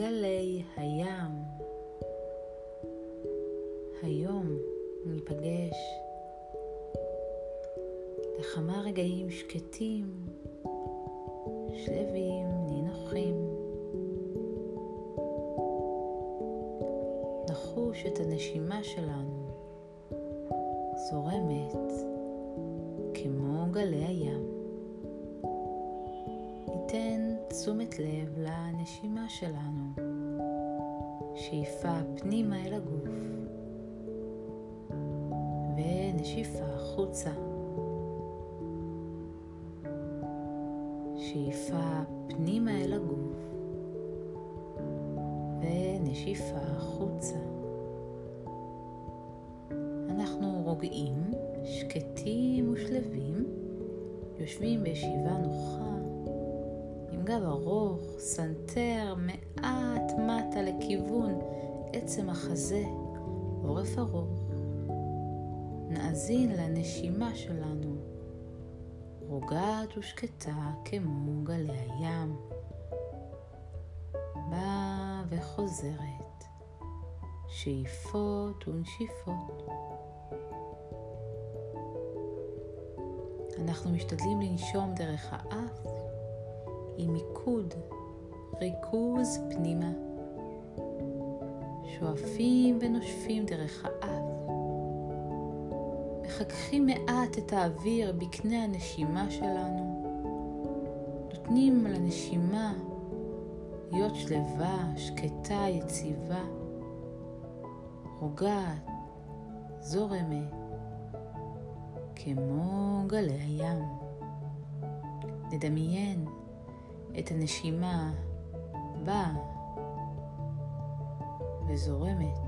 גלי הים. היום ניפגש לכמה רגעים שקטים, שלווים, נינוחים. נחוש את הנשימה שלנו זורמת כמו גלי הים. ניתן תשומת לב לנשימה שלנו, שאיפה פנימה אל הגוף ונשיפה החוצה. שאיפה פנימה אל הגוף ונשיפה החוצה. אנחנו רוגעים, שקטים ושלווים, יושבים בישיבה נוחה, גב ארוך, סנטר מעט מטה לכיוון עצם החזה, עורף ארוך. נאזין לנשימה שלנו. רוגעת ושקטה כמו גלי הים. באה וחוזרת, שאיפות ונשיפות. אנחנו משתדלים לנשום דרך האף עם מיקוד, ריכוז פנימה. שואפים ונושפים דרך האף. מחככים מעט את האוויר בקנה הנשימה שלנו. נותנים לנשימה להיות שלווה, שקטה, יציבה, רוגעת, זורמת, כמו גלי הים. נדמיין את הנשימה באה וזורמת.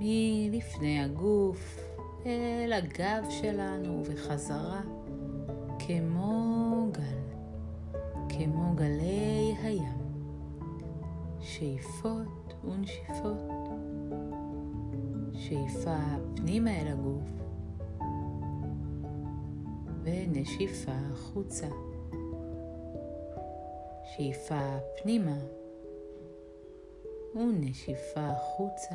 מלפני הגוף אל הגב שלנו ובחזרה, כמו גל, כמו גלי הים, שאיפות ונשיפות, שאיפה פנימה אל הגוף ונשיפה החוצה, שאיפה פנימה ונשיפה החוצה.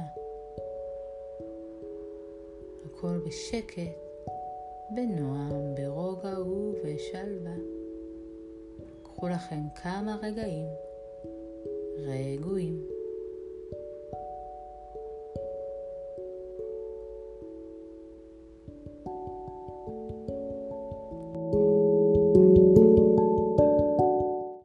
הכל בשקט, בנועם, ברוגע ובשלווה. קחו לכם כמה רגעים רגועים.